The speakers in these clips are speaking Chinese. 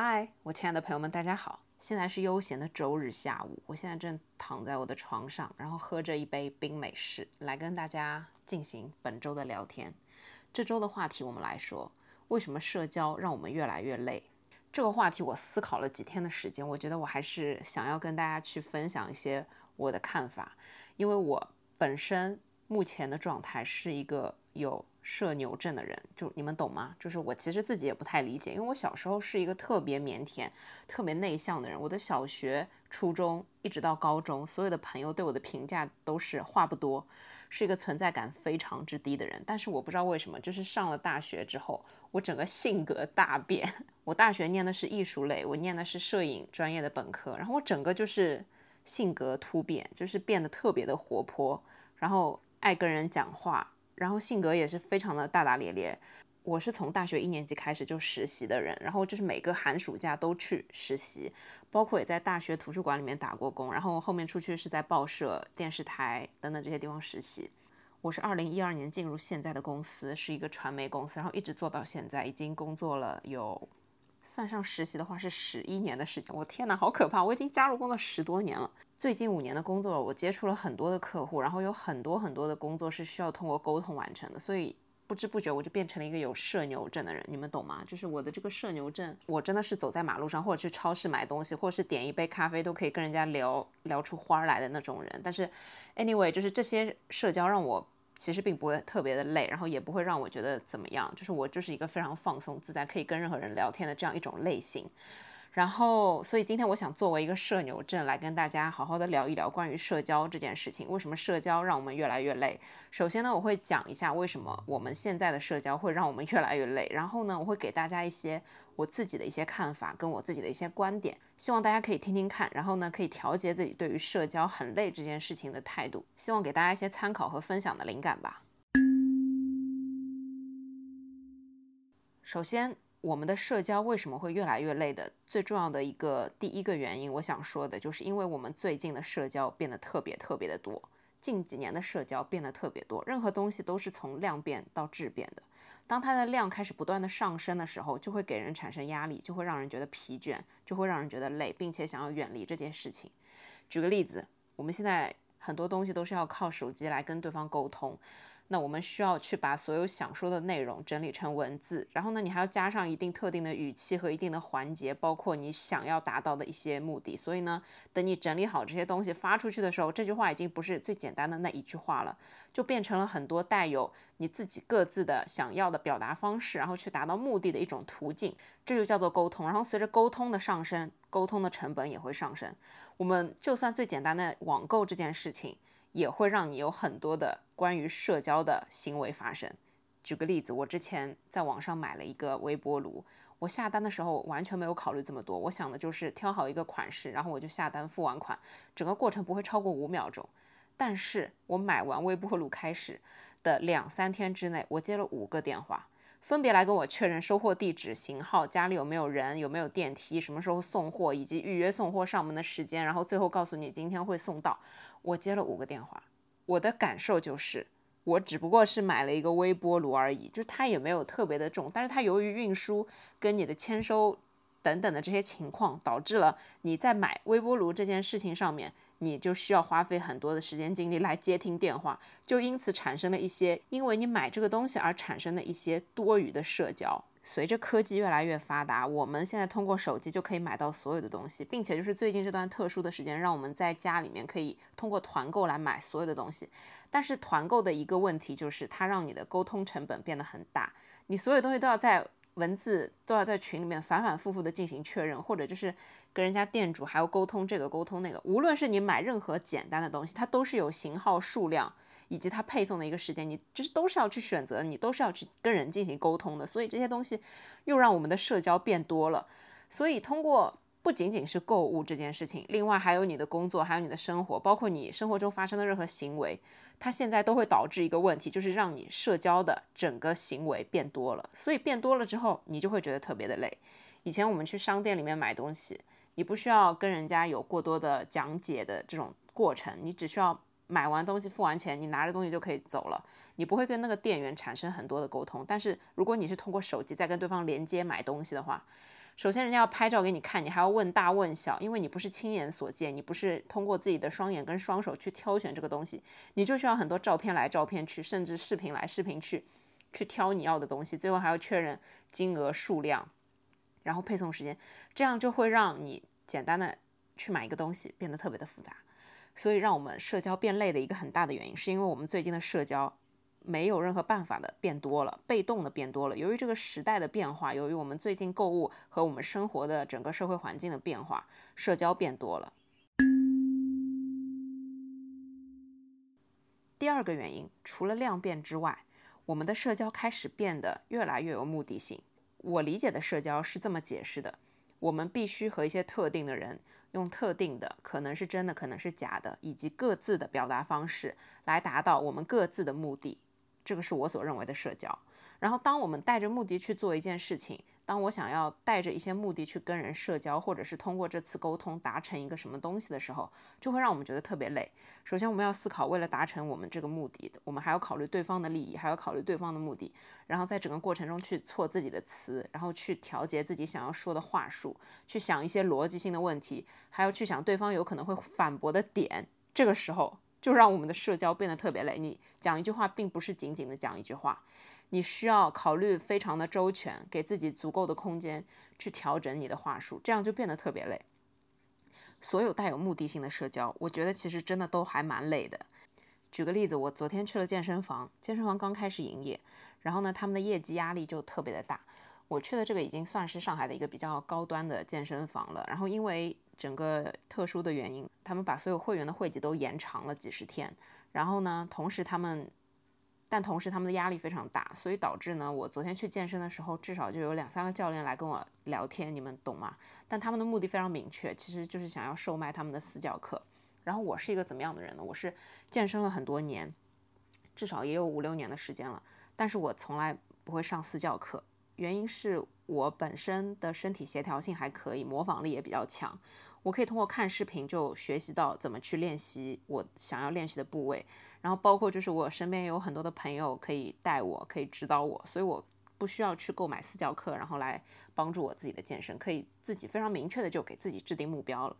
嗨，我亲爱的朋友们，大家好！现在是悠闲的周日下午，我现在正躺在我的床上，然后喝着一杯冰美式，来跟大家进行本周的聊天。这周的话题，我们来说为什么社交让我们越来越累。这个话题我思考了几天的时间，我觉得我还是想要跟大家去分享一些我的看法，因为我本身目前的状态是一个有。社牛症的人，就你们懂吗？就是我其实自己也不太理解，因为我小时候是一个特别腼腆、特别内向的人。我的小学、初中一直到高中，所有的朋友对我的评价都是话不多，是一个存在感非常之低的人。但是我不知道为什么，就是上了大学之后，我整个性格大变。我大学念的是艺术类，我念的是摄影专业的本科，然后我整个就是性格突变，就是变得特别的活泼，然后爱跟人讲话。然后性格也是非常的大大咧咧。我是从大学一年级开始就实习的人，然后就是每个寒暑假都去实习，包括也在大学图书馆里面打过工，然后后面出去是在报社、电视台等等这些地方实习。我是二零一二年进入现在的公司，是一个传媒公司，然后一直做到现在，已经工作了有，算上实习的话是十一年的时间。我天哪，好可怕！我已经加入工作十多年了。最近五年的工作，我接触了很多的客户，然后有很多很多的工作是需要通过沟通完成的，所以不知不觉我就变成了一个有社牛症的人，你们懂吗？就是我的这个社牛症，我真的是走在马路上或者去超市买东西，或者是点一杯咖啡都可以跟人家聊聊出花来的那种人。但是，anyway，就是这些社交让我其实并不会特别的累，然后也不会让我觉得怎么样，就是我就是一个非常放松自在，可以跟任何人聊天的这样一种类型。然后，所以今天我想作为一个社牛症来跟大家好好的聊一聊关于社交这件事情。为什么社交让我们越来越累？首先呢，我会讲一下为什么我们现在的社交会让我们越来越累。然后呢，我会给大家一些我自己的一些看法，跟我自己的一些观点，希望大家可以听听看。然后呢，可以调节自己对于社交很累这件事情的态度。希望给大家一些参考和分享的灵感吧。首先。我们的社交为什么会越来越累的？最重要的一个第一个原因，我想说的就是，因为我们最近的社交变得特别特别的多，近几年的社交变得特别多，任何东西都是从量变到质变的。当它的量开始不断的上升的时候，就会给人产生压力，就会让人觉得疲倦，就会让人觉得累，并且想要远离这件事情。举个例子，我们现在很多东西都是要靠手机来跟对方沟通。那我们需要去把所有想说的内容整理成文字，然后呢，你还要加上一定特定的语气和一定的环节，包括你想要达到的一些目的。所以呢，等你整理好这些东西发出去的时候，这句话已经不是最简单的那一句话了，就变成了很多带有你自己各自的想要的表达方式，然后去达到目的的一种途径。这就叫做沟通。然后随着沟通的上升，沟通的成本也会上升。我们就算最简单的网购这件事情。也会让你有很多的关于社交的行为发生。举个例子，我之前在网上买了一个微波炉，我下单的时候完全没有考虑这么多，我想的就是挑好一个款式，然后我就下单付完款，整个过程不会超过五秒钟。但是我买完微波炉开始的两三天之内，我接了五个电话。分别来跟我确认收货地址、型号、家里有没有人、有没有电梯、什么时候送货，以及预约送货上门的时间，然后最后告诉你今天会送到。我接了五个电话，我的感受就是，我只不过是买了一个微波炉而已，就是它也没有特别的重，但是它由于运输跟你的签收等等的这些情况，导致了你在买微波炉这件事情上面。你就需要花费很多的时间精力来接听电话，就因此产生了一些因为你买这个东西而产生的一些多余的社交。随着科技越来越发达，我们现在通过手机就可以买到所有的东西，并且就是最近这段特殊的时间，让我们在家里面可以通过团购来买所有的东西。但是团购的一个问题就是，它让你的沟通成本变得很大，你所有东西都要在。文字都要在群里面反反复复的进行确认，或者就是跟人家店主还要沟通这个沟通那个。无论是你买任何简单的东西，它都是有型号、数量以及它配送的一个时间，你就是都是要去选择，你都是要去跟人进行沟通的。所以这些东西又让我们的社交变多了。所以通过。不仅仅是购物这件事情，另外还有你的工作，还有你的生活，包括你生活中发生的任何行为，它现在都会导致一个问题，就是让你社交的整个行为变多了。所以变多了之后，你就会觉得特别的累。以前我们去商店里面买东西，你不需要跟人家有过多的讲解的这种过程，你只需要买完东西付完钱，你拿着东西就可以走了，你不会跟那个店员产生很多的沟通。但是如果你是通过手机在跟对方连接买东西的话，首先人家要拍照给你看，你还要问大问小，因为你不是亲眼所见，你不是通过自己的双眼跟双手去挑选这个东西，你就需要很多照片来照片去，甚至视频来视频去，去挑你要的东西，最后还要确认金额数量，然后配送时间，这样就会让你简单的去买一个东西变得特别的复杂，所以让我们社交变累的一个很大的原因，是因为我们最近的社交。没有任何办法的变多了，被动的变多了。由于这个时代的变化，由于我们最近购物和我们生活的整个社会环境的变化，社交变多了。第二个原因，除了量变之外，我们的社交开始变得越来越有目的性。我理解的社交是这么解释的：我们必须和一些特定的人用特定的，可能是真的，可能是假的，以及各自的表达方式来达到我们各自的目的。这个是我所认为的社交。然后，当我们带着目的去做一件事情，当我想要带着一些目的去跟人社交，或者是通过这次沟通达成一个什么东西的时候，就会让我们觉得特别累。首先，我们要思考，为了达成我们这个目的，我们还要考虑对方的利益，还要考虑对方的目的。然后，在整个过程中去错自己的词，然后去调节自己想要说的话术，去想一些逻辑性的问题，还要去想对方有可能会反驳的点。这个时候。就让我们的社交变得特别累。你讲一句话，并不是仅仅的讲一句话，你需要考虑非常的周全，给自己足够的空间去调整你的话术，这样就变得特别累。所有带有目的性的社交，我觉得其实真的都还蛮累的。举个例子，我昨天去了健身房，健身房刚开始营业，然后呢，他们的业绩压力就特别的大。我去的这个已经算是上海的一个比较高端的健身房了，然后因为整个特殊的原因，他们把所有会员的会籍都延长了几十天，然后呢，同时他们，但同时他们的压力非常大，所以导致呢，我昨天去健身的时候，至少就有两三个教练来跟我聊天，你们懂吗？但他们的目的非常明确，其实就是想要售卖他们的私教课。然后我是一个怎么样的人呢？我是健身了很多年，至少也有五六年的时间了，但是我从来不会上私教课。原因是我本身的身体协调性还可以，模仿力也比较强，我可以通过看视频就学习到怎么去练习我想要练习的部位，然后包括就是我身边有很多的朋友可以带我，可以指导我，所以我不需要去购买私教课，然后来帮助我自己的健身，可以自己非常明确的就给自己制定目标了。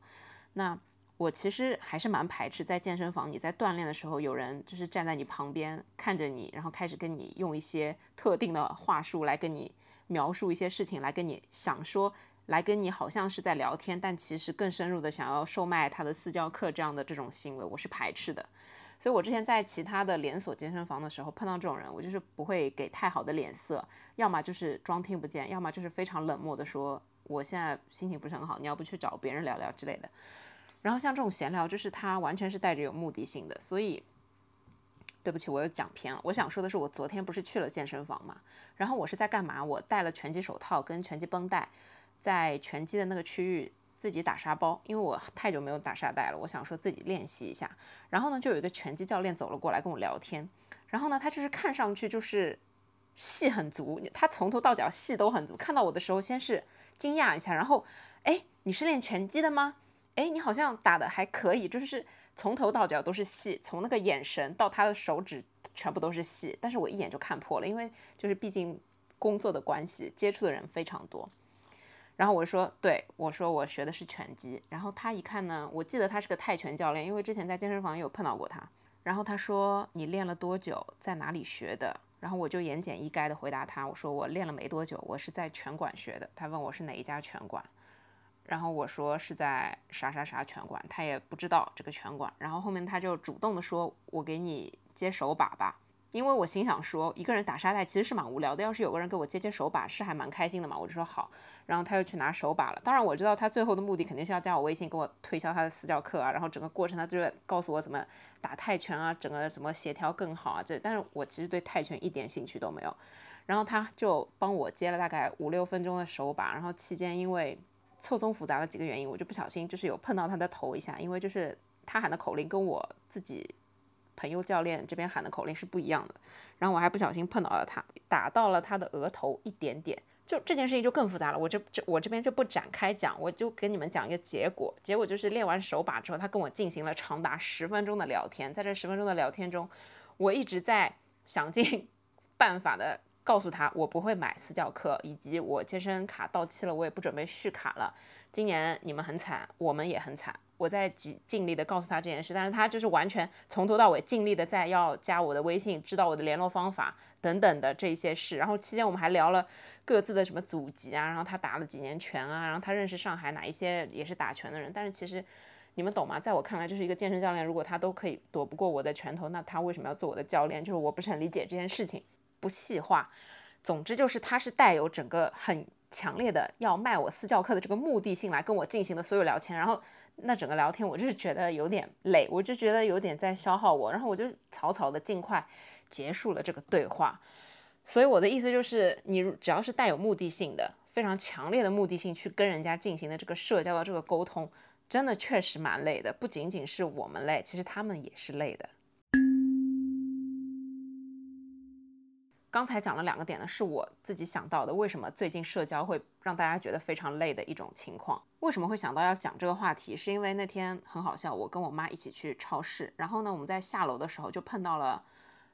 那我其实还是蛮排斥在健身房，你在锻炼的时候，有人就是站在你旁边看着你，然后开始跟你用一些特定的话术来跟你描述一些事情，来跟你想说，来跟你好像是在聊天，但其实更深入的想要售卖他的私教课这样的这种行为，我是排斥的。所以我之前在其他的连锁健身房的时候碰到这种人，我就是不会给太好的脸色，要么就是装听不见，要么就是非常冷漠的说我现在心情不是很好，你要不去找别人聊聊之类的。然后像这种闲聊，就是他完全是带着有目的性的，所以对不起，我又讲偏了。我想说的是，我昨天不是去了健身房嘛？然后我是在干嘛？我戴了拳击手套跟拳击绷带，在拳击的那个区域自己打沙包，因为我太久没有打沙袋了，我想说自己练习一下。然后呢，就有一个拳击教练走了过来跟我聊天，然后呢，他就是看上去就是戏很足，他从头到脚戏都很足。看到我的时候，先是惊讶一下，然后哎，你是练拳击的吗？哎，你好像打的还可以，就是从头到脚都是戏，从那个眼神到他的手指全部都是戏，但是我一眼就看破了，因为就是毕竟工作的关系，接触的人非常多。然后我说，对我说我学的是拳击，然后他一看呢，我记得他是个泰拳教练，因为之前在健身房有碰到过他。然后他说你练了多久，在哪里学的？然后我就言简意赅的回答他，我说我练了没多久，我是在拳馆学的。他问我是哪一家拳馆。然后我说是在啥啥啥拳馆，他也不知道这个拳馆。然后后面他就主动的说：“我给你接手把吧。”因为我心想说，一个人打沙袋其实是蛮无聊的，要是有个人给我接接手把，是还蛮开心的嘛。我就说好。然后他又去拿手把了。当然我知道他最后的目的肯定是要加我微信，给我推销他的私教课啊。然后整个过程他就告诉我怎么打泰拳啊，整个什么协调更好啊。这但是我其实对泰拳一点兴趣都没有。然后他就帮我接了大概五六分钟的手把，然后期间因为。错综复杂的几个原因，我就不小心就是有碰到他的头一下，因为就是他喊的口令跟我自己朋友教练这边喊的口令是不一样的，然后我还不小心碰到了他，打到了他的额头一点点，就这件事情就更复杂了，我这这我这边就不展开讲，我就跟你们讲一个结果，结果就是练完手把之后，他跟我进行了长达十分钟的聊天，在这十分钟的聊天中，我一直在想尽 办法的。告诉他我不会买私教课，以及我健身卡到期了，我也不准备续卡了。今年你们很惨，我们也很惨。我在尽尽力的告诉他这件事，但是他就是完全从头到尾尽力的在要加我的微信，知道我的联络方法等等的这些事。然后期间我们还聊了各自的什么祖籍啊，然后他打了几年拳啊，然后他认识上海哪一些也是打拳的人。但是其实你们懂吗？在我看来，就是一个健身教练，如果他都可以躲不过我的拳头，那他为什么要做我的教练？就是我不是很理解这件事情，不细化。总之就是他是带有整个很强烈的要卖我私教课的这个目的性来跟我进行的所有聊天，然后。那整个聊天我就是觉得有点累，我就觉得有点在消耗我，然后我就草草的尽快结束了这个对话。所以我的意思就是，你只要是带有目的性的、非常强烈的目的性去跟人家进行的这个社交的这个沟通，真的确实蛮累的。不仅仅是我们累，其实他们也是累的。刚才讲了两个点呢，是我自己想到的。为什么最近社交会让大家觉得非常累的一种情况？为什么会想到要讲这个话题？是因为那天很好笑，我跟我妈一起去超市，然后呢，我们在下楼的时候就碰到了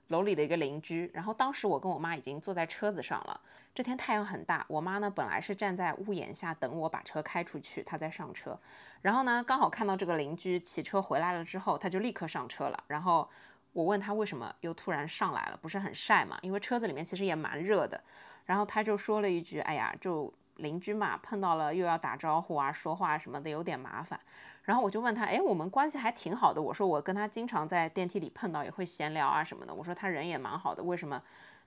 楼里的一个邻居。然后当时我跟我妈已经坐在车子上了，这天太阳很大，我妈呢本来是站在屋檐下等我把车开出去，她在上车。然后呢，刚好看到这个邻居骑车回来了之后，她就立刻上车了。然后。我问他为什么又突然上来了，不是很晒嘛？因为车子里面其实也蛮热的。然后他就说了一句：“哎呀，就邻居嘛，碰到了又要打招呼啊、说话什么的，有点麻烦。”然后我就问他：“哎，我们关系还挺好的。”我说：“我跟他经常在电梯里碰到，也会闲聊啊什么的。”我说：“他人也蛮好的，为什么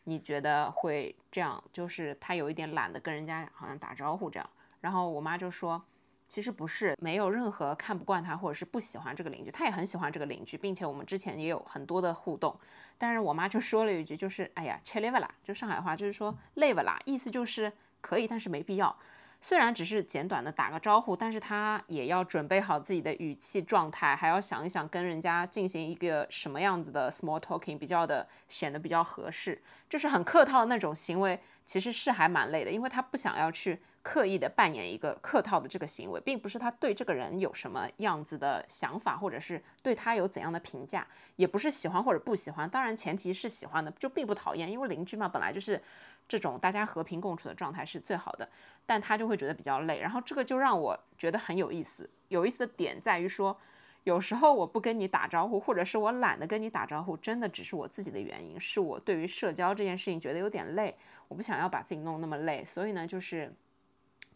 你觉得会这样？就是他有一点懒得跟人家好像打招呼这样。”然后我妈就说。其实不是，没有任何看不惯他或者是不喜欢这个邻居，他也很喜欢这个邻居，并且我们之前也有很多的互动。但是我妈就说了一句，就是哎呀，切累不啦，就上海话就是说累不啦，意思就是可以，但是没必要。虽然只是简短的打个招呼，但是他也要准备好自己的语气状态，还要想一想跟人家进行一个什么样子的 small talking 比较的显得比较合适，就是很客套的那种行为，其实是还蛮累的，因为他不想要去。刻意的扮演一个客套的这个行为，并不是他对这个人有什么样子的想法，或者是对他有怎样的评价，也不是喜欢或者不喜欢。当然，前提是喜欢的，就并不讨厌，因为邻居嘛，本来就是这种大家和平共处的状态是最好的。但他就会觉得比较累，然后这个就让我觉得很有意思。有意思的点在于说，有时候我不跟你打招呼，或者是我懒得跟你打招呼，真的只是我自己的原因，是我对于社交这件事情觉得有点累，我不想要把自己弄那么累，所以呢，就是。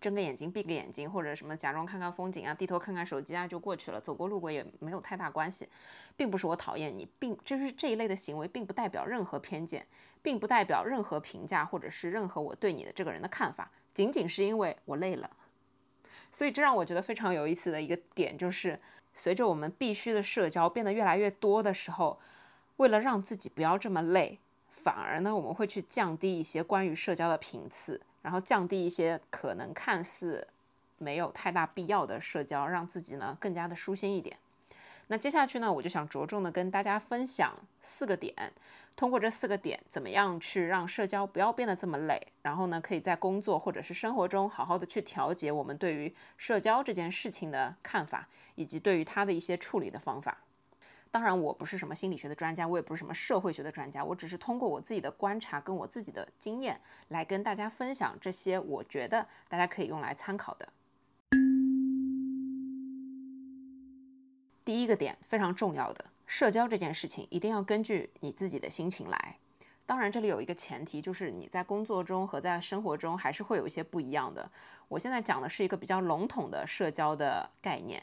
睁个眼睛闭个眼睛，或者什么假装看看风景啊，低头看看手机啊，就过去了。走过路过也没有太大关系，并不是我讨厌你，并就是这一类的行为，并不代表任何偏见，并不代表任何评价，或者是任何我对你的这个人的看法，仅仅是因为我累了。所以这让我觉得非常有意思的一个点，就是随着我们必须的社交变得越来越多的时候，为了让自己不要这么累，反而呢，我们会去降低一些关于社交的频次。然后降低一些可能看似没有太大必要的社交，让自己呢更加的舒心一点。那接下去呢，我就想着重的跟大家分享四个点，通过这四个点，怎么样去让社交不要变得这么累，然后呢，可以在工作或者是生活中好好的去调节我们对于社交这件事情的看法，以及对于它的一些处理的方法。当然，我不是什么心理学的专家，我也不是什么社会学的专家，我只是通过我自己的观察跟我自己的经验来跟大家分享这些，我觉得大家可以用来参考的。第一个点非常重要的，社交这件事情一定要根据你自己的心情来。当然，这里有一个前提，就是你在工作中和在生活中还是会有一些不一样的。我现在讲的是一个比较笼统的社交的概念。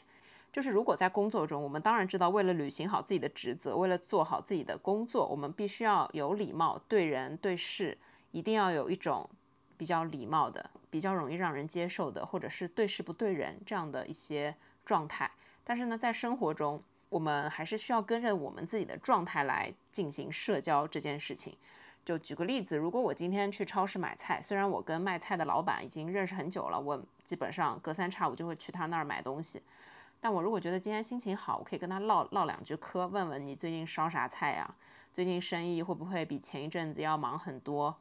就是如果在工作中，我们当然知道，为了履行好自己的职责，为了做好自己的工作，我们必须要有礼貌，对人对事一定要有一种比较礼貌的、比较容易让人接受的，或者是对事不对人这样的一些状态。但是呢，在生活中，我们还是需要跟着我们自己的状态来进行社交这件事情。就举个例子，如果我今天去超市买菜，虽然我跟卖菜的老板已经认识很久了，我基本上隔三差五就会去他那儿买东西。但我如果觉得今天心情好，我可以跟他唠唠两句嗑，问问你最近烧啥菜呀？最近生意会不会比前一阵子要忙很多？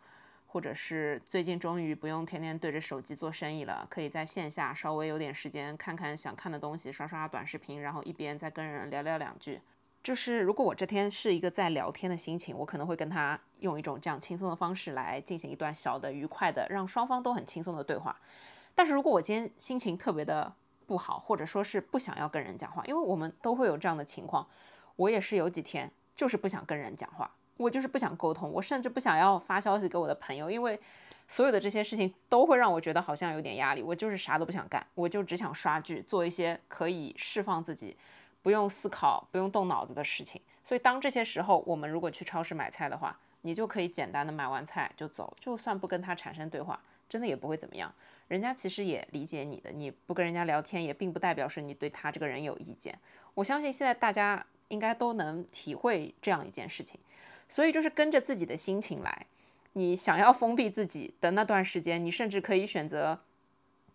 或者是最近终于不用天天对着手机做生意了，可以在线下稍微有点时间看看想看的东西，刷刷短视频，然后一边再跟人聊聊两句。就是如果我这天是一个在聊天的心情，我可能会跟他用一种这样轻松的方式来进行一段小的、愉快的，让双方都很轻松的对话。但是如果我今天心情特别的不好，或者说是不想要跟人讲话，因为我们都会有这样的情况，我也是有几天就是不想跟人讲话，我就是不想沟通，我甚至不想要发消息给我的朋友，因为所有的这些事情都会让我觉得好像有点压力，我就是啥都不想干，我就只想刷剧，做一些可以释放自己。不用思考、不用动脑子的事情，所以当这些时候，我们如果去超市买菜的话，你就可以简单的买完菜就走，就算不跟他产生对话，真的也不会怎么样。人家其实也理解你的，你不跟人家聊天，也并不代表是你对他这个人有意见。我相信现在大家应该都能体会这样一件事情，所以就是跟着自己的心情来。你想要封闭自己的那段时间，你甚至可以选择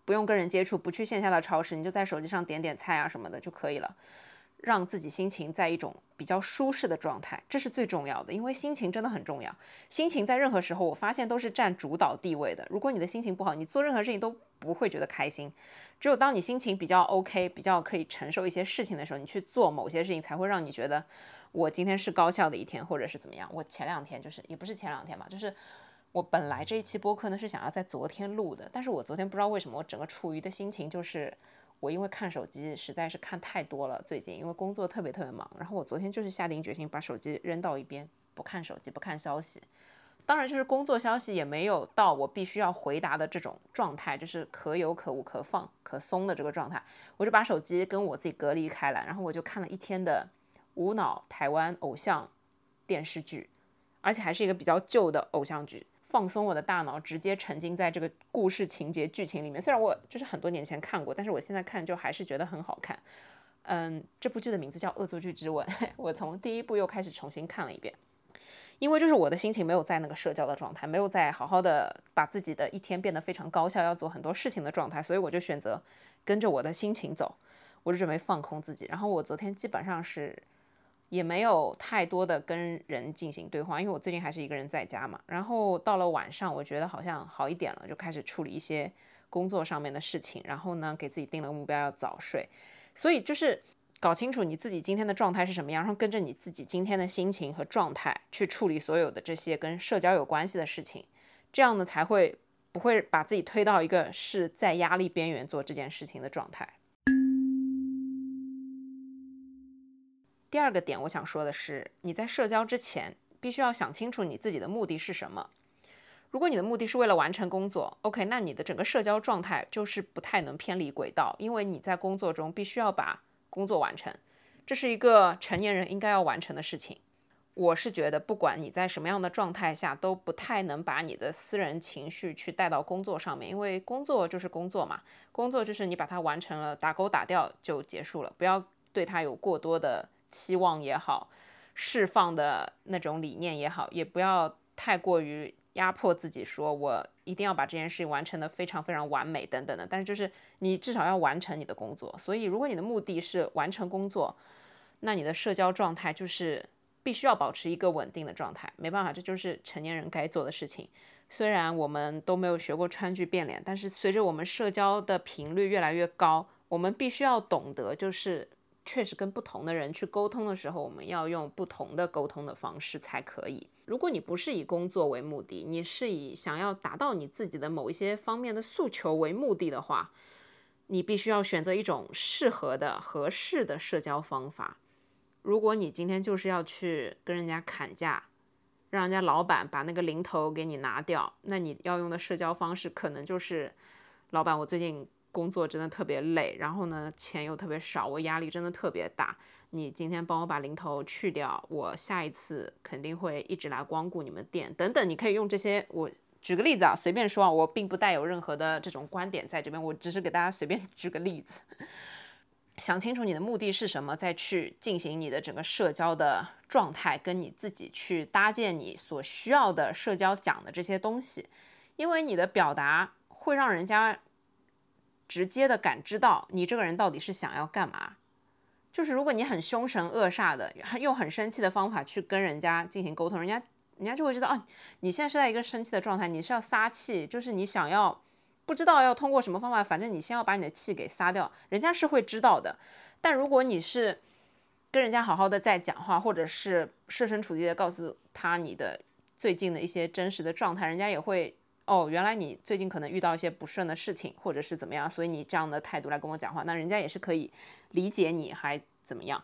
不用跟人接触，不去线下的超市，你就在手机上点点菜啊什么的就可以了。让自己心情在一种比较舒适的状态，这是最重要的，因为心情真的很重要。心情在任何时候，我发现都是占主导地位的。如果你的心情不好，你做任何事情都不会觉得开心。只有当你心情比较 OK，比较可以承受一些事情的时候，你去做某些事情，才会让你觉得我今天是高效的一天，或者是怎么样。我前两天就是，也不是前两天吧，就是我本来这一期播客呢是想要在昨天录的，但是我昨天不知道为什么，我整个处于的心情就是。我因为看手机实在是看太多了，最近因为工作特别特别忙，然后我昨天就是下定决心把手机扔到一边，不看手机，不看消息。当然，就是工作消息也没有到我必须要回答的这种状态，就是可有可无、可放可松的这个状态。我就把手机跟我自己隔离开来，然后我就看了一天的无脑台湾偶像电视剧，而且还是一个比较旧的偶像剧。放松我的大脑，直接沉浸在这个故事情节剧情里面。虽然我就是很多年前看过，但是我现在看就还是觉得很好看。嗯，这部剧的名字叫《恶作剧之吻》，我从第一部又开始重新看了一遍。因为就是我的心情没有在那个社交的状态，没有在好好的把自己的一天变得非常高效，要做很多事情的状态，所以我就选择跟着我的心情走，我就准备放空自己。然后我昨天基本上是。也没有太多的跟人进行对话，因为我最近还是一个人在家嘛。然后到了晚上，我觉得好像好一点了，就开始处理一些工作上面的事情。然后呢，给自己定了个目标，要早睡。所以就是搞清楚你自己今天的状态是什么样，然后跟着你自己今天的心情和状态去处理所有的这些跟社交有关系的事情，这样呢才会不会把自己推到一个是在压力边缘做这件事情的状态。第二个点，我想说的是，你在社交之前，必须要想清楚你自己的目的是什么。如果你的目的是为了完成工作，OK，那你的整个社交状态就是不太能偏离轨道，因为你在工作中必须要把工作完成，这是一个成年人应该要完成的事情。我是觉得，不管你在什么样的状态下，都不太能把你的私人情绪去带到工作上面，因为工作就是工作嘛，工作就是你把它完成了，打勾打掉就结束了，不要对它有过多的。期望也好，释放的那种理念也好，也不要太过于压迫自己，说我一定要把这件事情完成的非常非常完美等等的。但是就是你至少要完成你的工作。所以如果你的目的是完成工作，那你的社交状态就是必须要保持一个稳定的状态。没办法，这就是成年人该做的事情。虽然我们都没有学过川剧变脸，但是随着我们社交的频率越来越高，我们必须要懂得就是。确实跟不同的人去沟通的时候，我们要用不同的沟通的方式才可以。如果你不是以工作为目的，你是以想要达到你自己的某一些方面的诉求为目的的话，你必须要选择一种适合的、合适的社交方法。如果你今天就是要去跟人家砍价，让人家老板把那个零头给你拿掉，那你要用的社交方式可能就是，老板，我最近。工作真的特别累，然后呢，钱又特别少，我压力真的特别大。你今天帮我把零头去掉，我下一次肯定会一直来光顾你们店。等等，你可以用这些。我举个例子啊，随便说啊，我并不带有任何的这种观点在这边，我只是给大家随便 举个例子。想清楚你的目的是什么，再去进行你的整个社交的状态，跟你自己去搭建你所需要的社交讲的这些东西，因为你的表达会让人家。直接的感知到你这个人到底是想要干嘛，就是如果你很凶神恶煞的，用很生气的方法去跟人家进行沟通，人家人家就会知道啊，你现在是在一个生气的状态，你是要撒气，就是你想要不知道要通过什么方法，反正你先要把你的气给撒掉，人家是会知道的。但如果你是跟人家好好的在讲话，或者是设身处地的告诉他你的最近的一些真实的状态，人家也会哦，原来你最近可能遇到一些不顺的事情，或者是怎么样，所以你这样的态度来跟我讲话，那人家也是可以理解你，还怎么样？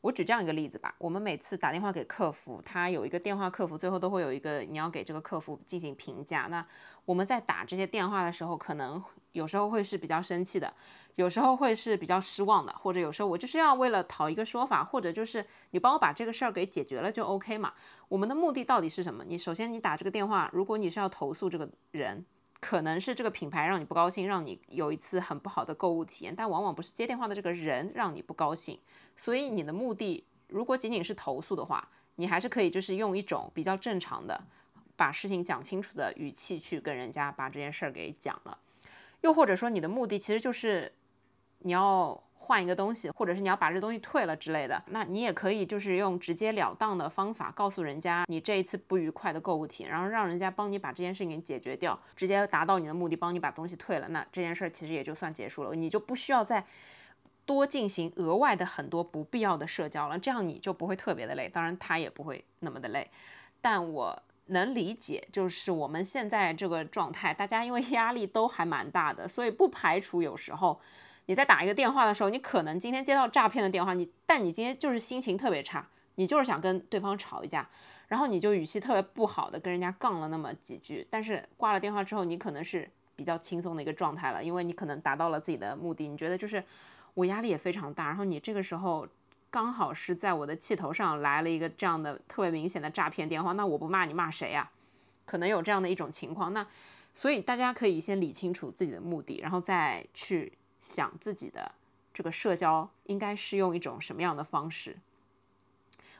我举这样一个例子吧，我们每次打电话给客服，他有一个电话客服，最后都会有一个你要给这个客服进行评价。那我们在打这些电话的时候，可能有时候会是比较生气的。有时候会是比较失望的，或者有时候我就是要为了讨一个说法，或者就是你帮我把这个事儿给解决了就 OK 嘛。我们的目的到底是什么？你首先你打这个电话，如果你是要投诉这个人，可能是这个品牌让你不高兴，让你有一次很不好的购物体验，但往往不是接电话的这个人让你不高兴。所以你的目的如果仅仅是投诉的话，你还是可以就是用一种比较正常的把事情讲清楚的语气去跟人家把这件事儿给讲了。又或者说你的目的其实就是。你要换一个东西，或者是你要把这东西退了之类的，那你也可以就是用直截了当的方法告诉人家你这一次不愉快的购物体，然后让人家帮你把这件事情给解决掉，直接达到你的目的，帮你把东西退了，那这件事儿其实也就算结束了，你就不需要再多进行额外的很多不必要的社交了，这样你就不会特别的累，当然他也不会那么的累，但我能理解，就是我们现在这个状态，大家因为压力都还蛮大的，所以不排除有时候。你在打一个电话的时候，你可能今天接到诈骗的电话，你但你今天就是心情特别差，你就是想跟对方吵一架，然后你就语气特别不好的跟人家杠了那么几句，但是挂了电话之后，你可能是比较轻松的一个状态了，因为你可能达到了自己的目的，你觉得就是我压力也非常大，然后你这个时候刚好是在我的气头上来了一个这样的特别明显的诈骗电话，那我不骂你骂谁呀？可能有这样的一种情况，那所以大家可以先理清楚自己的目的，然后再去。想自己的这个社交应该是用一种什么样的方式？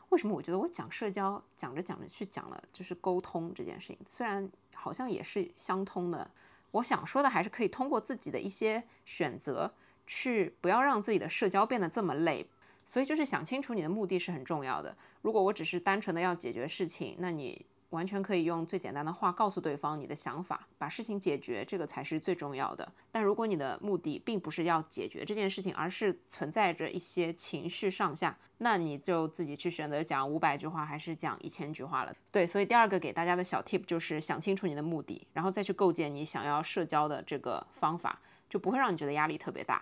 为什么我觉得我讲社交讲着讲着去讲了就是沟通这件事情，虽然好像也是相通的，我想说的还是可以通过自己的一些选择去不要让自己的社交变得这么累。所以就是想清楚你的目的是很重要的。如果我只是单纯的要解决事情，那你。完全可以用最简单的话告诉对方你的想法，把事情解决，这个才是最重要的。但如果你的目的并不是要解决这件事情，而是存在着一些情绪上下，那你就自己去选择讲五百句话还是讲一千句话了。对，所以第二个给大家的小 tip 就是想清楚你的目的，然后再去构建你想要社交的这个方法，就不会让你觉得压力特别大。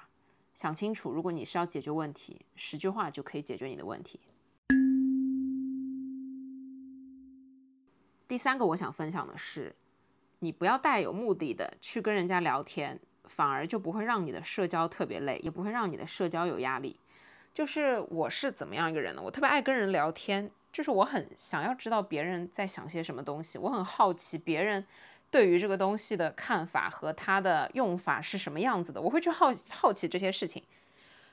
想清楚，如果你是要解决问题，十句话就可以解决你的问题。第三个我想分享的是，你不要带有目的的去跟人家聊天，反而就不会让你的社交特别累，也不会让你的社交有压力。就是我是怎么样一个人呢？我特别爱跟人聊天，就是我很想要知道别人在想些什么东西，我很好奇别人对于这个东西的看法和它的用法是什么样子的，我会去好好奇这些事情。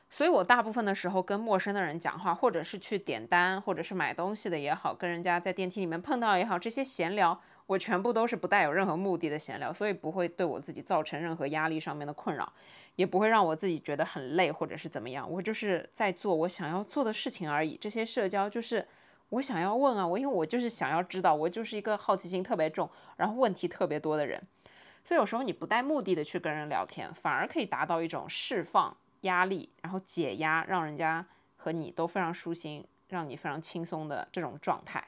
所以我大部分的时候跟陌生的人讲话，或者是去点单，或者是买东西的也好，跟人家在电梯里面碰到也好，这些闲聊，我全部都是不带有任何目的的闲聊，所以不会对我自己造成任何压力上面的困扰，也不会让我自己觉得很累或者是怎么样。我就是在做我想要做的事情而已。这些社交就是我想要问啊，我因为我就是想要知道，我就是一个好奇心特别重，然后问题特别多的人，所以有时候你不带目的的去跟人聊天，反而可以达到一种释放。压力，然后解压，让人家和你都非常舒心，让你非常轻松的这种状态。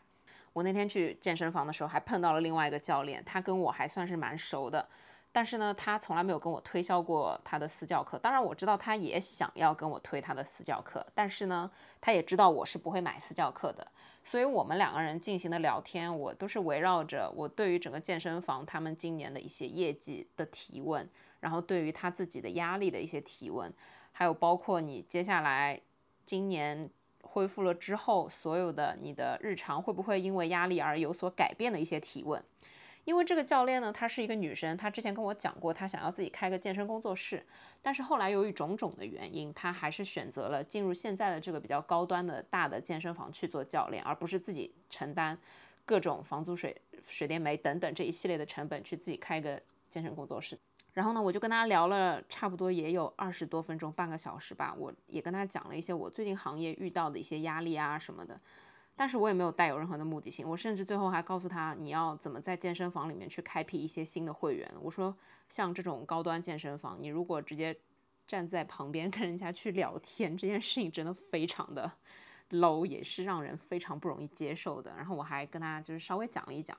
我那天去健身房的时候，还碰到了另外一个教练，他跟我还算是蛮熟的，但是呢，他从来没有跟我推销过他的私教课。当然，我知道他也想要跟我推他的私教课，但是呢，他也知道我是不会买私教课的，所以我们两个人进行的聊天，我都是围绕着我对于整个健身房他们今年的一些业绩的提问，然后对于他自己的压力的一些提问。还有包括你接下来今年恢复了之后，所有的你的日常会不会因为压力而有所改变的一些提问？因为这个教练呢，她是一个女生，她之前跟我讲过，她想要自己开个健身工作室，但是后来由于种种的原因，她还是选择了进入现在的这个比较高端的大的健身房去做教练，而不是自己承担各种房租、水水电煤等等这一系列的成本去自己开个健身工作室。然后呢，我就跟他聊了差不多也有二十多分钟，半个小时吧。我也跟他讲了一些我最近行业遇到的一些压力啊什么的，但是我也没有带有任何的目的性。我甚至最后还告诉他，你要怎么在健身房里面去开辟一些新的会员。我说，像这种高端健身房，你如果直接站在旁边 跟人家去聊天，这件事情真的非常的 low，也是让人非常不容易接受的。然后我还跟他就是稍微讲了一讲。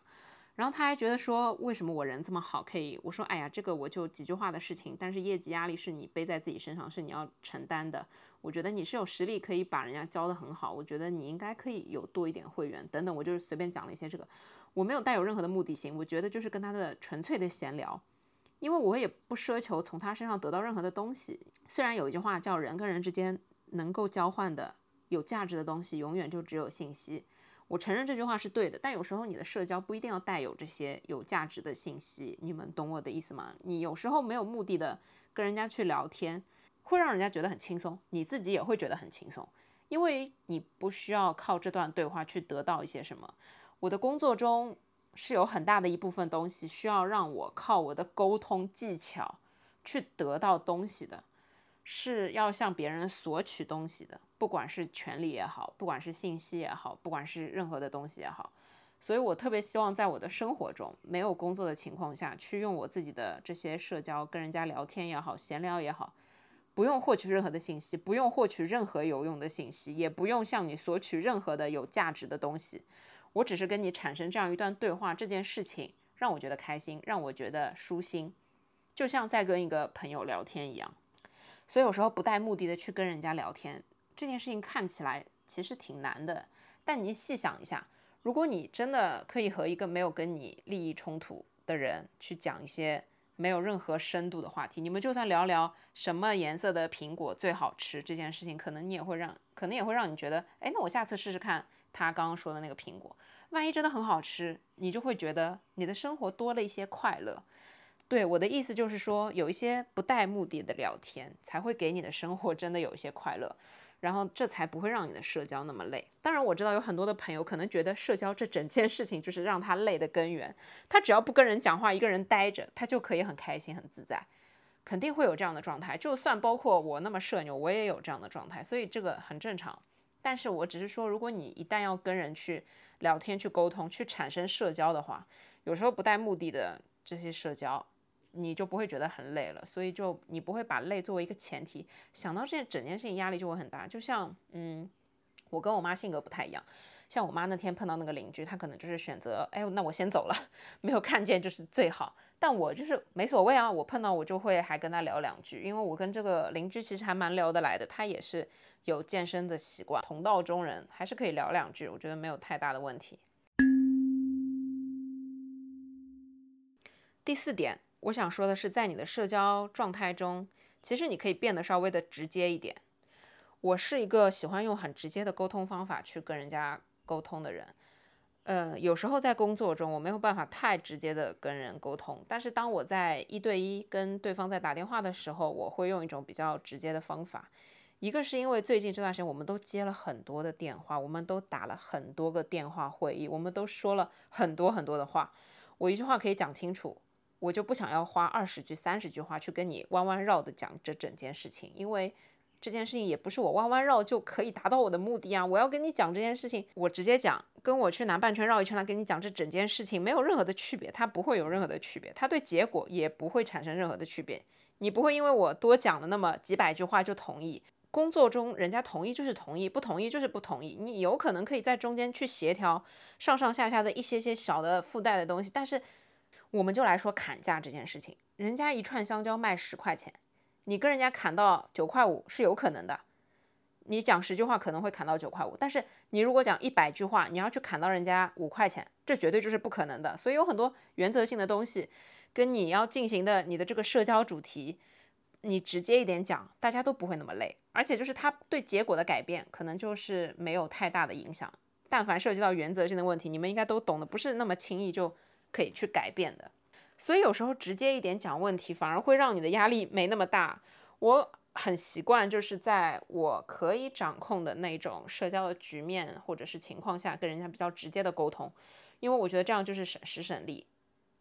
然后他还觉得说，为什么我人这么好，可以？我说，哎呀，这个我就几句话的事情，但是业绩压力是你背在自己身上，是你要承担的。我觉得你是有实力可以把人家教得很好，我觉得你应该可以有多一点会员等等。我就是随便讲了一些这个，我没有带有任何的目的性，我觉得就是跟他的纯粹的闲聊，因为我也不奢求从他身上得到任何的东西。虽然有一句话叫人跟人之间能够交换的有价值的东西，永远就只有信息。我承认这句话是对的，但有时候你的社交不一定要带有这些有价值的信息，你们懂我的意思吗？你有时候没有目的的跟人家去聊天，会让人家觉得很轻松，你自己也会觉得很轻松，因为你不需要靠这段对话去得到一些什么。我的工作中是有很大的一部分东西需要让我靠我的沟通技巧去得到东西的。是要向别人索取东西的，不管是权利也好，不管是信息也好，不管是任何的东西也好，所以我特别希望在我的生活中没有工作的情况下去用我自己的这些社交跟人家聊天也好，闲聊也好，不用获取任何的信息，不用获取任何有用的信息，也不用向你索取任何的有价值的东西，我只是跟你产生这样一段对话，这件事情让我觉得开心，让我觉得舒心，就像在跟一个朋友聊天一样。所以有时候不带目的的去跟人家聊天，这件事情看起来其实挺难的。但你细想一下，如果你真的可以和一个没有跟你利益冲突的人去讲一些没有任何深度的话题，你们就算聊聊什么颜色的苹果最好吃这件事情，可能你也会让，可能也会让你觉得，哎，那我下次试试看他刚刚说的那个苹果，万一真的很好吃，你就会觉得你的生活多了一些快乐。对我的意思就是说，有一些不带目的的聊天，才会给你的生活真的有一些快乐，然后这才不会让你的社交那么累。当然，我知道有很多的朋友可能觉得社交这整件事情就是让他累的根源，他只要不跟人讲话，一个人待着，他就可以很开心、很自在，肯定会有这样的状态。就算包括我那么社牛，我也有这样的状态，所以这个很正常。但是我只是说，如果你一旦要跟人去聊天、去沟通、去产生社交的话，有时候不带目的的这些社交。你就不会觉得很累了，所以就你不会把累作为一个前提，想到这整件事情压力就会很大。就像，嗯，我跟我妈性格不太一样，像我妈那天碰到那个邻居，她可能就是选择，哎，那我先走了，没有看见就是最好。但我就是没所谓啊，我碰到我就会还跟她聊两句，因为我跟这个邻居其实还蛮聊得来的，她也是有健身的习惯，同道中人，还是可以聊两句，我觉得没有太大的问题。第四点。我想说的是，在你的社交状态中，其实你可以变得稍微的直接一点。我是一个喜欢用很直接的沟通方法去跟人家沟通的人。呃，有时候在工作中我没有办法太直接的跟人沟通，但是当我在一对一跟对方在打电话的时候，我会用一种比较直接的方法。一个是因为最近这段时间我们都接了很多的电话，我们都打了很多个电话会议，我们都说了很多很多的话，我一句话可以讲清楚。我就不想要花二十句、三十句话去跟你弯弯绕的讲这整件事情，因为这件事情也不是我弯弯绕就可以达到我的目的啊！我要跟你讲这件事情，我直接讲，跟我去南半圈绕一圈来跟你讲这整件事情没有任何的区别，它不会有任何的区别，它对结果也不会产生任何的区别。你不会因为我多讲了那么几百句话就同意。工作中人家同意就是同意，不同意就是不同意。你有可能可以在中间去协调上上下下的一些些小的附带的东西，但是。我们就来说砍价这件事情，人家一串香蕉卖十块钱，你跟人家砍到九块五是有可能的。你讲十句话可能会砍到九块五，但是你如果讲一百句话，你要去砍到人家五块钱，这绝对就是不可能的。所以有很多原则性的东西，跟你要进行的你的这个社交主题，你直接一点讲，大家都不会那么累，而且就是它对结果的改变可能就是没有太大的影响。但凡涉及到原则性的问题，你们应该都懂的，不是那么轻易就。可以去改变的，所以有时候直接一点讲问题，反而会让你的压力没那么大。我很习惯，就是在我可以掌控的那种社交的局面或者是情况下，跟人家比较直接的沟通，因为我觉得这样就是省时省力，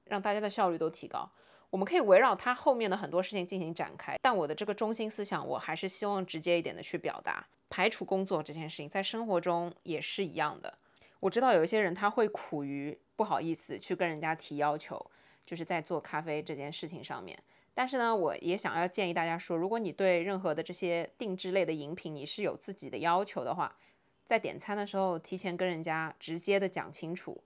让大家的效率都提高。我们可以围绕他后面的很多事情进行展开，但我的这个中心思想，我还是希望直接一点的去表达。排除工作这件事情，在生活中也是一样的。我知道有一些人他会苦于不好意思去跟人家提要求，就是在做咖啡这件事情上面。但是呢，我也想要建议大家说，如果你对任何的这些定制类的饮品你是有自己的要求的话，在点餐的时候提前跟人家直接的讲清楚，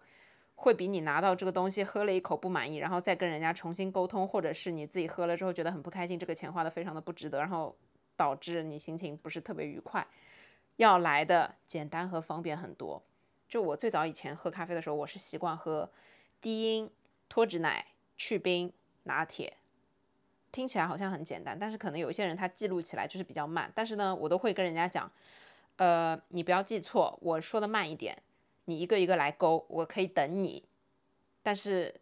会比你拿到这个东西喝了一口不满意，然后再跟人家重新沟通，或者是你自己喝了之后觉得很不开心，这个钱花的非常的不值得，然后导致你心情不是特别愉快，要来的简单和方便很多。就我最早以前喝咖啡的时候，我是习惯喝低因脱脂奶去冰拿铁。听起来好像很简单，但是可能有一些人他记录起来就是比较慢。但是呢，我都会跟人家讲，呃，你不要记错，我说的慢一点，你一个一个来勾，我可以等你。但是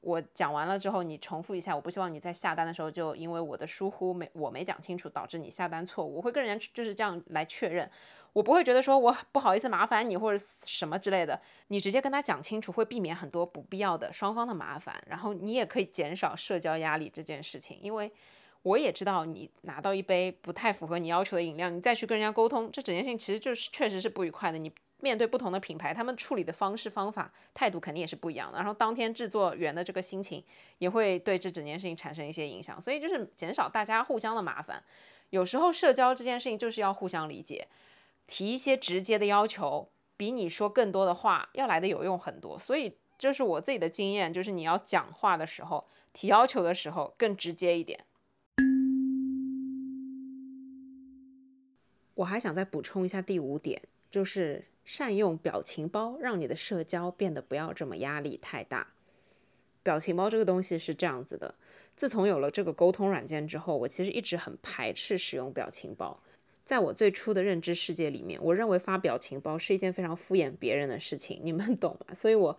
我讲完了之后，你重复一下，我不希望你在下单的时候就因为我的疏忽没我没讲清楚，导致你下单错误。我会跟人家就是这样来确认。我不会觉得说我不好意思麻烦你或者什么之类的，你直接跟他讲清楚，会避免很多不必要的双方的麻烦，然后你也可以减少社交压力这件事情。因为我也知道你拿到一杯不太符合你要求的饮料，你再去跟人家沟通，这整件事情其实就是确实是不愉快的。你面对不同的品牌，他们处理的方式方法态度肯定也是不一样的，然后当天制作员的这个心情也会对这整件事情产生一些影响，所以就是减少大家互相的麻烦。有时候社交这件事情就是要互相理解。提一些直接的要求，比你说更多的话要来的有用很多。所以这是我自己的经验，就是你要讲话的时候，提要求的时候更直接一点。我还想再补充一下第五点，就是善用表情包，让你的社交变得不要这么压力太大。表情包这个东西是这样子的，自从有了这个沟通软件之后，我其实一直很排斥使用表情包。在我最初的认知世界里面，我认为发表情包是一件非常敷衍别人的事情，你们 懂吗？所以我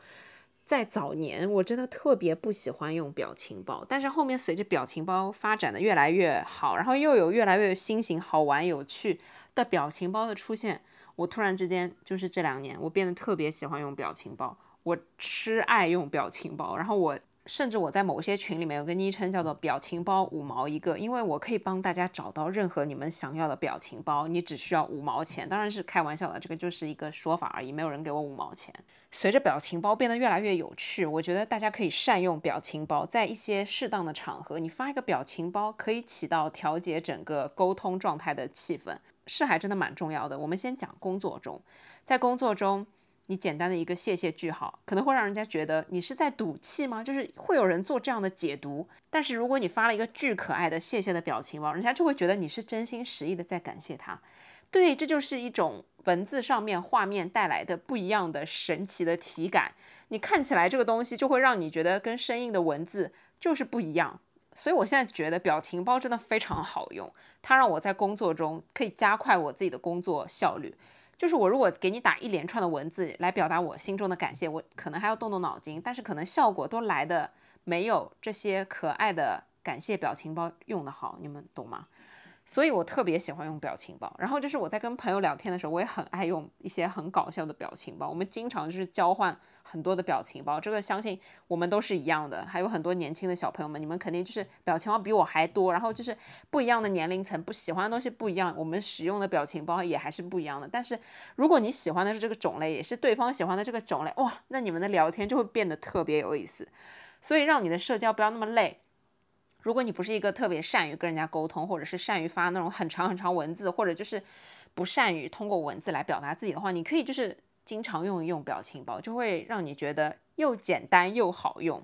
在早年我真的特别不喜欢用表情包，但是后面随着表情包发展的越来越好，然后又有越来越新型、好玩、有趣的表情包的出现，我突然之间就是这两年我变得特别喜欢用表情包，我痴爱用表情包，然后我。甚至我在某些群里面有个昵称叫做“表情包五毛一个”，因为我可以帮大家找到任何你们想要的表情包，你只需要五毛钱。当然是开玩笑的，这个就是一个说法而已，没有人给我五毛钱。随着表情包变得越来越有趣，我觉得大家可以善用表情包，在一些适当的场合，你发一个表情包，可以起到调节整个沟通状态的气氛，是还真的蛮重要的。我们先讲工作中，在工作中。你简单的一个谢谢句号，可能会让人家觉得你是在赌气吗？就是会有人做这样的解读。但是如果你发了一个巨可爱的谢谢的表情包，人家就会觉得你是真心实意的在感谢他。对，这就是一种文字上面画面带来的不一样的神奇的体感。你看起来这个东西就会让你觉得跟生硬的文字就是不一样。所以我现在觉得表情包真的非常好用，它让我在工作中可以加快我自己的工作效率。就是我如果给你打一连串的文字来表达我心中的感谢，我可能还要动动脑筋，但是可能效果都来的没有这些可爱的感谢表情包用的好，你们懂吗？所以我特别喜欢用表情包，然后就是我在跟朋友聊天的时候，我也很爱用一些很搞笑的表情包。我们经常就是交换很多的表情包，这个相信我们都是一样的。还有很多年轻的小朋友们，你们肯定就是表情包比我还多。然后就是不一样的年龄层，不喜欢的东西不一样，我们使用的表情包也还是不一样的。但是如果你喜欢的是这个种类，也是对方喜欢的这个种类，哇，那你们的聊天就会变得特别有意思。所以让你的社交不要那么累。如果你不是一个特别善于跟人家沟通，或者是善于发那种很长很长文字，或者就是不善于通过文字来表达自己的话，你可以就是经常用一用表情包，就会让你觉得又简单又好用。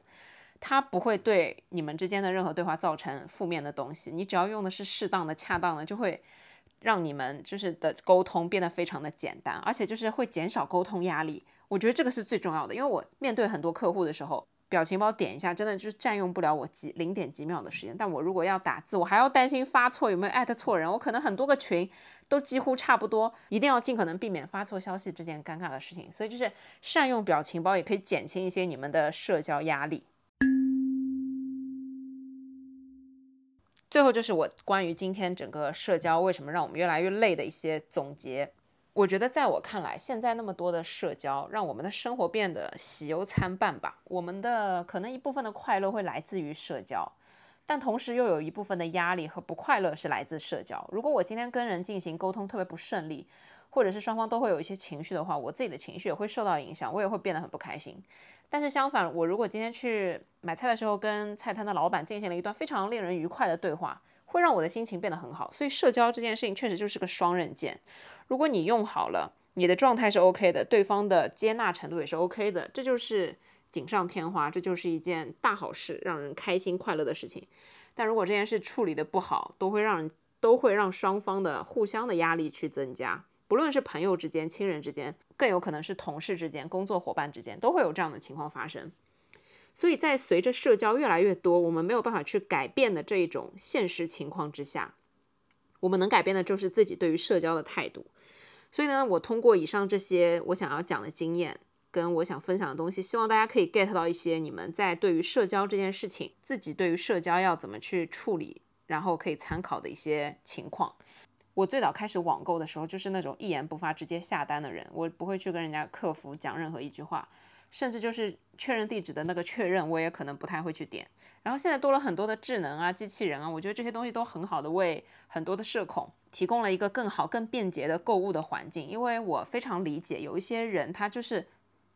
它不会对你们之间的任何对话造成负面的东西。你只要用的是适当的、恰当的，就会让你们就是的沟通变得非常的简单，而且就是会减少沟通压力。我觉得这个是最重要的，因为我面对很多客户的时候。表情包点一下，真的就是占用不了我几零点几秒的时间。但我如果要打字，我还要担心发错，有没有艾特错人？我可能很多个群都几乎差不多，一定要尽可能避免发错消息这件尴尬的事情。所以就是善用表情包，也可以减轻一些你们的社交压力。最后就是我关于今天整个社交为什么让我们越来越累的一些总结。我觉得，在我看来，现在那么多的社交，让我们的生活变得喜忧参半吧。我们的可能一部分的快乐会来自于社交，但同时又有一部分的压力和不快乐是来自社交。如果我今天跟人进行沟通特别不顺利，或者是双方都会有一些情绪的话，我自己的情绪也会受到影响，我也会变得很不开心。但是相反，我如果今天去买菜的时候，跟菜摊的老板进行了一段非常令人愉快的对话，会让我的心情变得很好。所以社交这件事情确实就是个双刃剑。如果你用好了，你的状态是 OK 的，对方的接纳程度也是 OK 的，这就是锦上添花，这就是一件大好事，让人开心快乐的事情。但如果这件事处理的不好，都会让都会让双方的互相的压力去增加，不论是朋友之间、亲人之间，更有可能是同事之间、工作伙伴之间，都会有这样的情况发生。所以在随着社交越来越多，我们没有办法去改变的这一种现实情况之下，我们能改变的就是自己对于社交的态度。所以呢，我通过以上这些我想要讲的经验，跟我想分享的东西，希望大家可以 get 到一些你们在对于社交这件事情，自己对于社交要怎么去处理，然后可以参考的一些情况。我最早开始网购的时候，就是那种一言不发直接下单的人，我不会去跟人家客服讲任何一句话，甚至就是确认地址的那个确认，我也可能不太会去点。然后现在多了很多的智能啊、机器人啊，我觉得这些东西都很好的为很多的社恐提供了一个更好、更便捷的购物的环境。因为我非常理解，有一些人他就是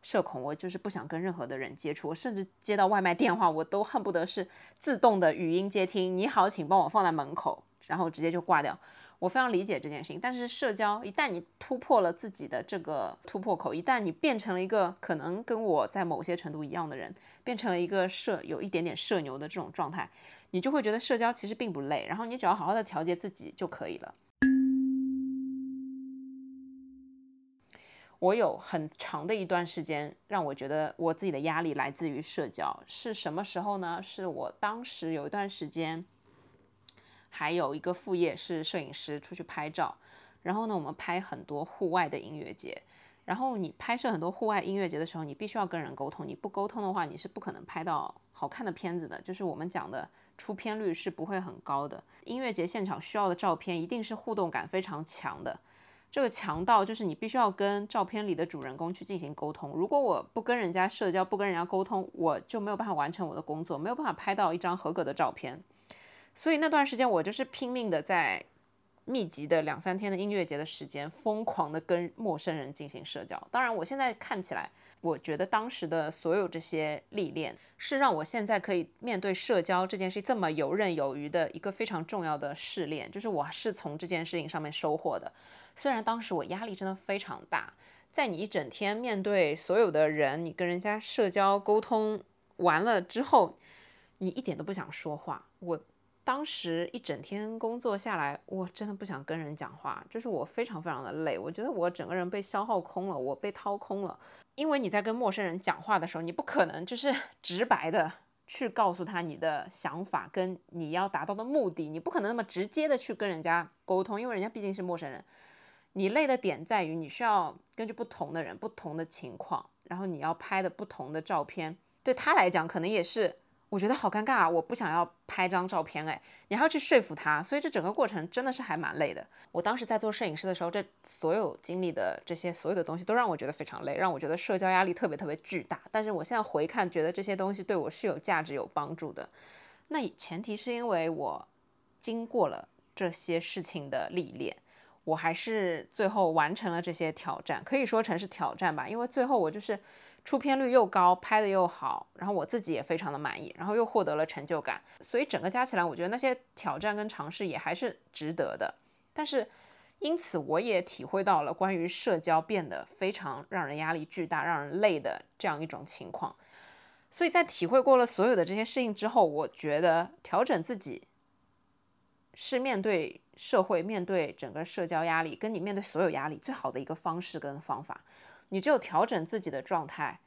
社恐，我就是不想跟任何的人接触，我甚至接到外卖电话，我都恨不得是自动的语音接听，你好，请帮我放在门口，然后直接就挂掉。我非常理解这件事情，但是社交一旦你突破了自己的这个突破口，一旦你变成了一个可能跟我在某些程度一样的人，变成了一个社有一点点社牛的这种状态，你就会觉得社交其实并不累，然后你只要好好的调节自己就可以了。我有很长的一段时间让我觉得我自己的压力来自于社交，是什么时候呢？是我当时有一段时间。还有一个副业是摄影师，出去拍照。然后呢，我们拍很多户外的音乐节。然后你拍摄很多户外音乐节的时候，你必须要跟人沟通。你不沟通的话，你是不可能拍到好看的片子的。就是我们讲的出片率是不会很高的。音乐节现场需要的照片一定是互动感非常强的。这个强到就是你必须要跟照片里的主人公去进行沟通。如果我不跟人家社交，不跟人家沟通，我就没有办法完成我的工作，没有办法拍到一张合格的照片。所以那段时间我就是拼命的在密集的两三天的音乐节的时间，疯狂的跟陌生人进行社交。当然，我现在看起来，我觉得当时的所有这些历练，是让我现在可以面对社交这件事这么游刃有余的一个非常重要的试炼。就是我是从这件事情上面收获的。虽然当时我压力真的非常大，在你一整天面对所有的人，你跟人家社交沟通完了之后，你一点都不想说话。我。当时一整天工作下来，我真的不想跟人讲话，就是我非常非常的累，我觉得我整个人被消耗空了，我被掏空了。因为你在跟陌生人讲话的时候，你不可能就是 直白的去告诉他你的想法跟你要达到的目的，你不可能那么直接的去跟人家沟通，因为人家毕竟是陌生人。你累的点在于，你需要根据不同的人、不同的情况，然后你要拍的不同的照片，对他来讲可能也是。我觉得好尴尬啊！我不想要拍张照片，哎，你还要去说服他，所以这整个过程真的是还蛮累的。我当时在做摄影师的时候，这所有经历的这些所有的东西都让我觉得非常累，让我觉得社交压力特别特别巨大。但是我现在回看，觉得这些东西对我是有价值、有帮助的。那前提是因为我经过了这些事情的历练，我还是最后完成了这些挑战，可以说成是挑战吧。因为最后我就是。出片率又高，拍的又好，然后我自己也非常的满意，然后又获得了成就感，所以整个加起来，我觉得那些挑战跟尝试也还是值得的。但是，因此我也体会到了关于社交变得非常让人压力巨大、让人累的这样一种情况。所以在体会过了所有的这些适应之后，我觉得调整自己是面对社会、面对整个社交压力，跟你面对所有压力最好的一个方式跟方法。你只有调整自己的状态，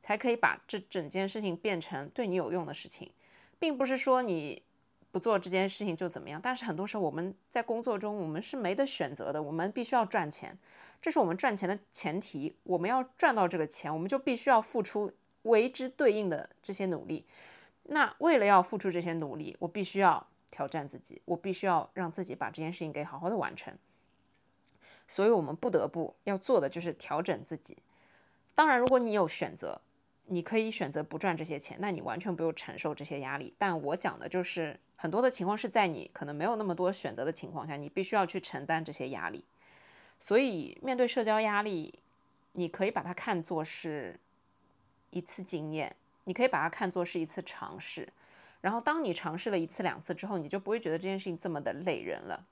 才可以把这整件事情变成对你有用的事情，并不是说你不做这件事情就怎么样。但是很多时候我们在工作中，我们是没得选择的，我们必须要赚钱，这是我们赚钱的前提。我们要赚到这个钱，我们就必须要付出为之对应的这些努力。那为了要付出这些努力，我必须要挑战自己，我必须要让自己把这件事情给好好的完成。所以，我们不得不要做的就是调整自己。当然，如果你有选择，你可以选择不赚这些钱，那你完全不用承受这些压力。但我讲的就是很多的情况是在你可能没有那么多选择的情况下，你必须要去承担这些压力。所以，面对社交压力，你可以把它看作是一次经验，你可以把它看作是一次尝试。然后，当你尝试了一次两次之后，你就不会觉得这件事情这么的累人了。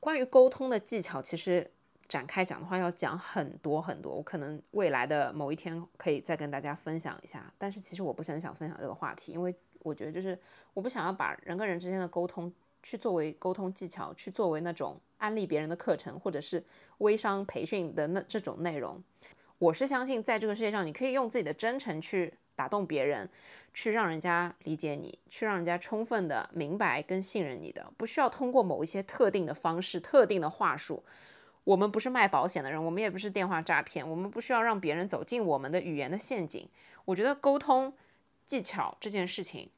关于沟通的技巧，其实展开讲的话要讲很多很多，我可能未来的某一天可以再跟大家分享一下。但是其实我不是很想分享这个话题，因为我觉得就是我不想要把人跟人之间的沟通去作为沟通技巧，去作为那种安利别人的课程或者是微商培训的那这种内容。我是相信在这个世界上，你可以用自己的真诚去打动别人。去让人家理解你，去让人家充分的明白跟信任你的，不需要通过某一些特定的方式、特定的话术。我们不是卖保险的人，我们也不是电话诈骗，我们不需要让别人走进我们的语言的陷阱。我觉得沟通技巧这件事情，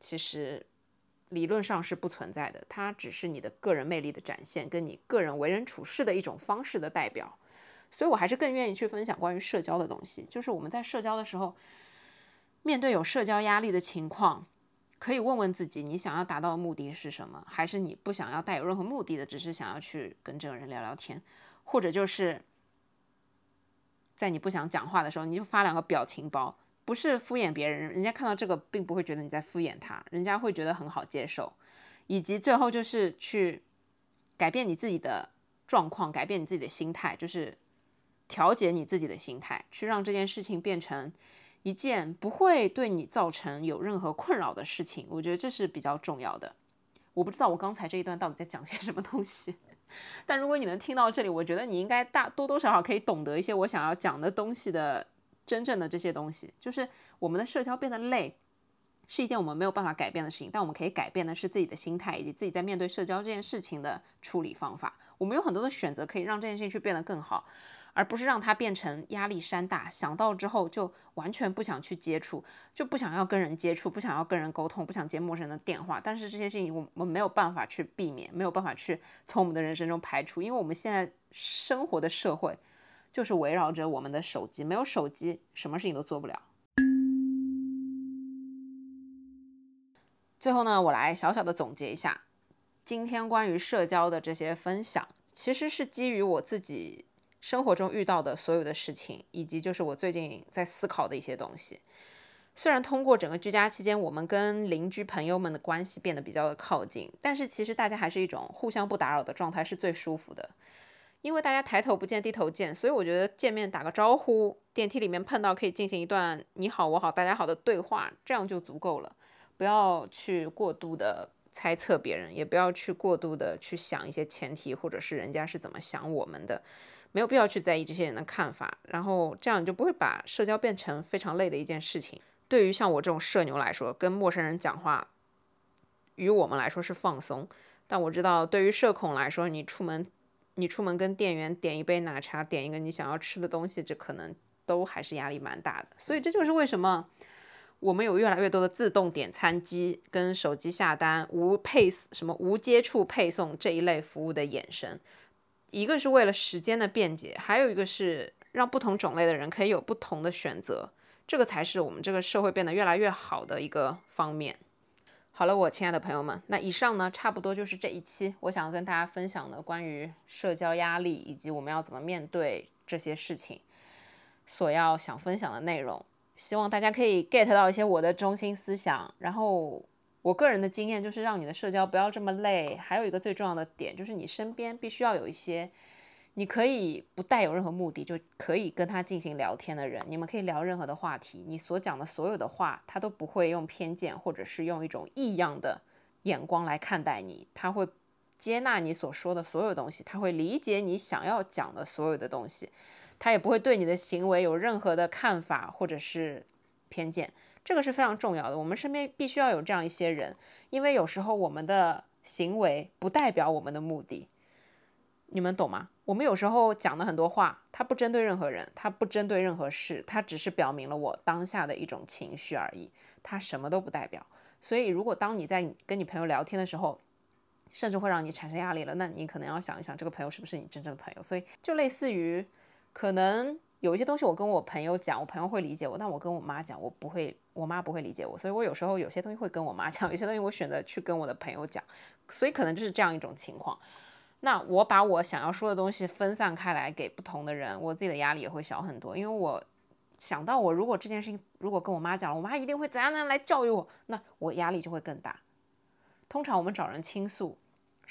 其实理论上是不存在的，它只是你的个人魅力的展现，跟你个人为人处事的一种方式的代表。所以我还是更愿意去分享关于社交的东西，就是我们在社交的时候。面对有社交压力的情况，可以问问自己：你想要达到的目的是什么？还是你不想要带有任何目的的，只是想要去跟这个人聊聊天？或者就是在你不想讲话的时候，你就发两个表情包，不是敷衍别人，人家看到这个并不会觉得你在敷衍他，人家会觉得很好接受。以及最后就是去改变你自己的状况，改变你自己的心态，就是调节你自己的心态，去让这件事情变成。一件不会对你造成有任何困扰的事情，我觉得这是比较重要的。我不知道我刚才这一段到底在讲些什么东西，但如果你能听到这里，我觉得你应该大多多少少可以懂得一些我想要讲的东西的真正的这些东西。就是我们的社交变得累，是一件我们没有办法改变的事情，但我们可以改变的是自己的心态以及自己在面对社交这件事情的处理方法。我们有很多的选择可以让这件事情去变得更好。而不是让它变成压力山大，想到之后就完全不想去接触，就不想要跟人接触，不想要跟人沟通，不想接陌生人的电话。但是这些事情我我们没有办法去避免，没有办法去从我们的人生中排除，因为我们现在生活的社会就是围绕着我们的手机，没有手机什么事情都做不了。最后呢，我来小小的总结一下今天关于社交的这些分享，其实是基于我自己。生活中遇到的所有的事情，以及就是我最近在思考的一些东西。虽然通过整个居家期间，我们跟邻居朋友们的关系变得比较的靠近，但是其实大家还是一种互相不打扰的状态是最舒服的。因为大家抬头不见低头见，所以我觉得见面打个招呼，电梯里面碰到可以进行一段你好我好大家好的对话，这样就足够了。不要去过度的猜测别人，也不要去过度的去想一些前提，或者是人家是怎么想我们的。没有必要去在意这些人的看法，然后这样就不会把社交变成非常累的一件事情。对于像我这种社牛来说，跟陌生人讲话，于我们来说是放松。但我知道，对于社恐来说，你出门，你出门跟店员点一杯奶茶，点一个你想要吃的东西，这可能都还是压力蛮大的。所以这就是为什么我们有越来越多的自动点餐机跟手机下单、无配什么无接触配送这一类服务的衍生。一个是为了时间的便捷，还有一个是让不同种类的人可以有不同的选择，这个才是我们这个社会变得越来越好的一个方面。好了，我亲爱的朋友们，那以上呢，差不多就是这一期我想要跟大家分享的关于社交压力以及我们要怎么面对这些事情所要想分享的内容。希望大家可以 get 到一些我的中心思想，然后。我个人的经验就是让你的社交不要这么累。还有一个最重要的点就是你身边必须要有一些你可以不带有任何目的就可以跟他进行聊天的人。你们可以聊任何的话题，你所讲的所有的话，他都不会用偏见或者是用一种异样的眼光来看待你。他会接纳你所说的所有东西，他会理解你想要讲的所有的东西，他也不会对你的行为有任何的看法或者是偏见。这个是非常重要的，我们身边必须要有这样一些人，因为有时候我们的行为不代表我们的目的，你们懂吗？我们有时候讲的很多话，它不针对任何人，它不针对任何事，它只是表明了我当下的一种情绪而已，它什么都不代表。所以，如果当你在跟你朋友聊天的时候，甚至会让你产生压力了，那你可能要想一想，这个朋友是不是你真正的朋友？所以，就类似于可能。有一些东西我跟我朋友讲，我朋友会理解我，但我跟我妈讲，我不会，我妈不会理解我，所以我有时候有些东西会跟我妈讲，有些东西我选择去跟我的朋友讲，所以可能就是这样一种情况。那我把我想要说的东西分散开来给不同的人，我自己的压力也会小很多，因为我想到我如果这件事情如果跟我妈讲了，我妈一定会怎样怎样来教育我，那我压力就会更大。通常我们找人倾诉。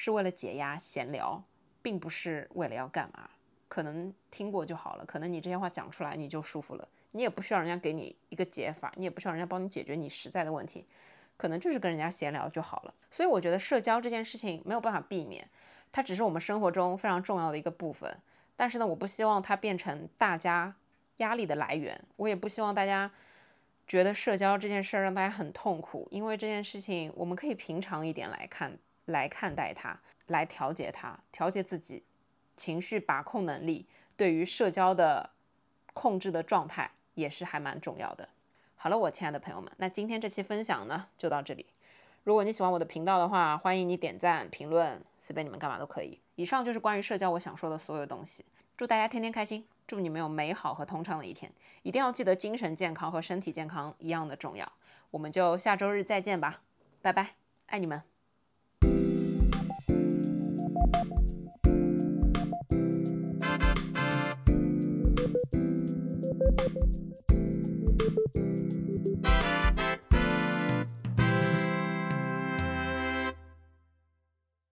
是为了解压闲聊，并不是为了要干嘛。可能听过就好了，可能你这些话讲出来你就舒服了，你也不需要人家给你一个解法，你也不需要人家帮你解决你实在的问题，可能就是跟人家闲聊就好了。所以我觉得社交这件事情没有办法避免，它只是我们生活中非常重要的一个部分。但是呢，我不希望它变成大家压力的来源，我也不希望大家觉得社交这件事儿让大家很痛苦，因为这件事情我们可以平常一点来看，来看待它，来调节它，调节自己。情绪把控能力对于社交的控制的状态也是还蛮重要的。好了，我亲爱的朋友们，那今天这期分享呢就到这里。如果你喜欢我的频道的话，欢迎你点赞、评论，随便你们干嘛都可以。以上就是关于社交我想说的所有东西。祝大家天天开心，祝你们有美好和通畅的一天。一定要记得精神健康和身体健康一样的重要。我们就下周日再见吧，拜拜，爱你们。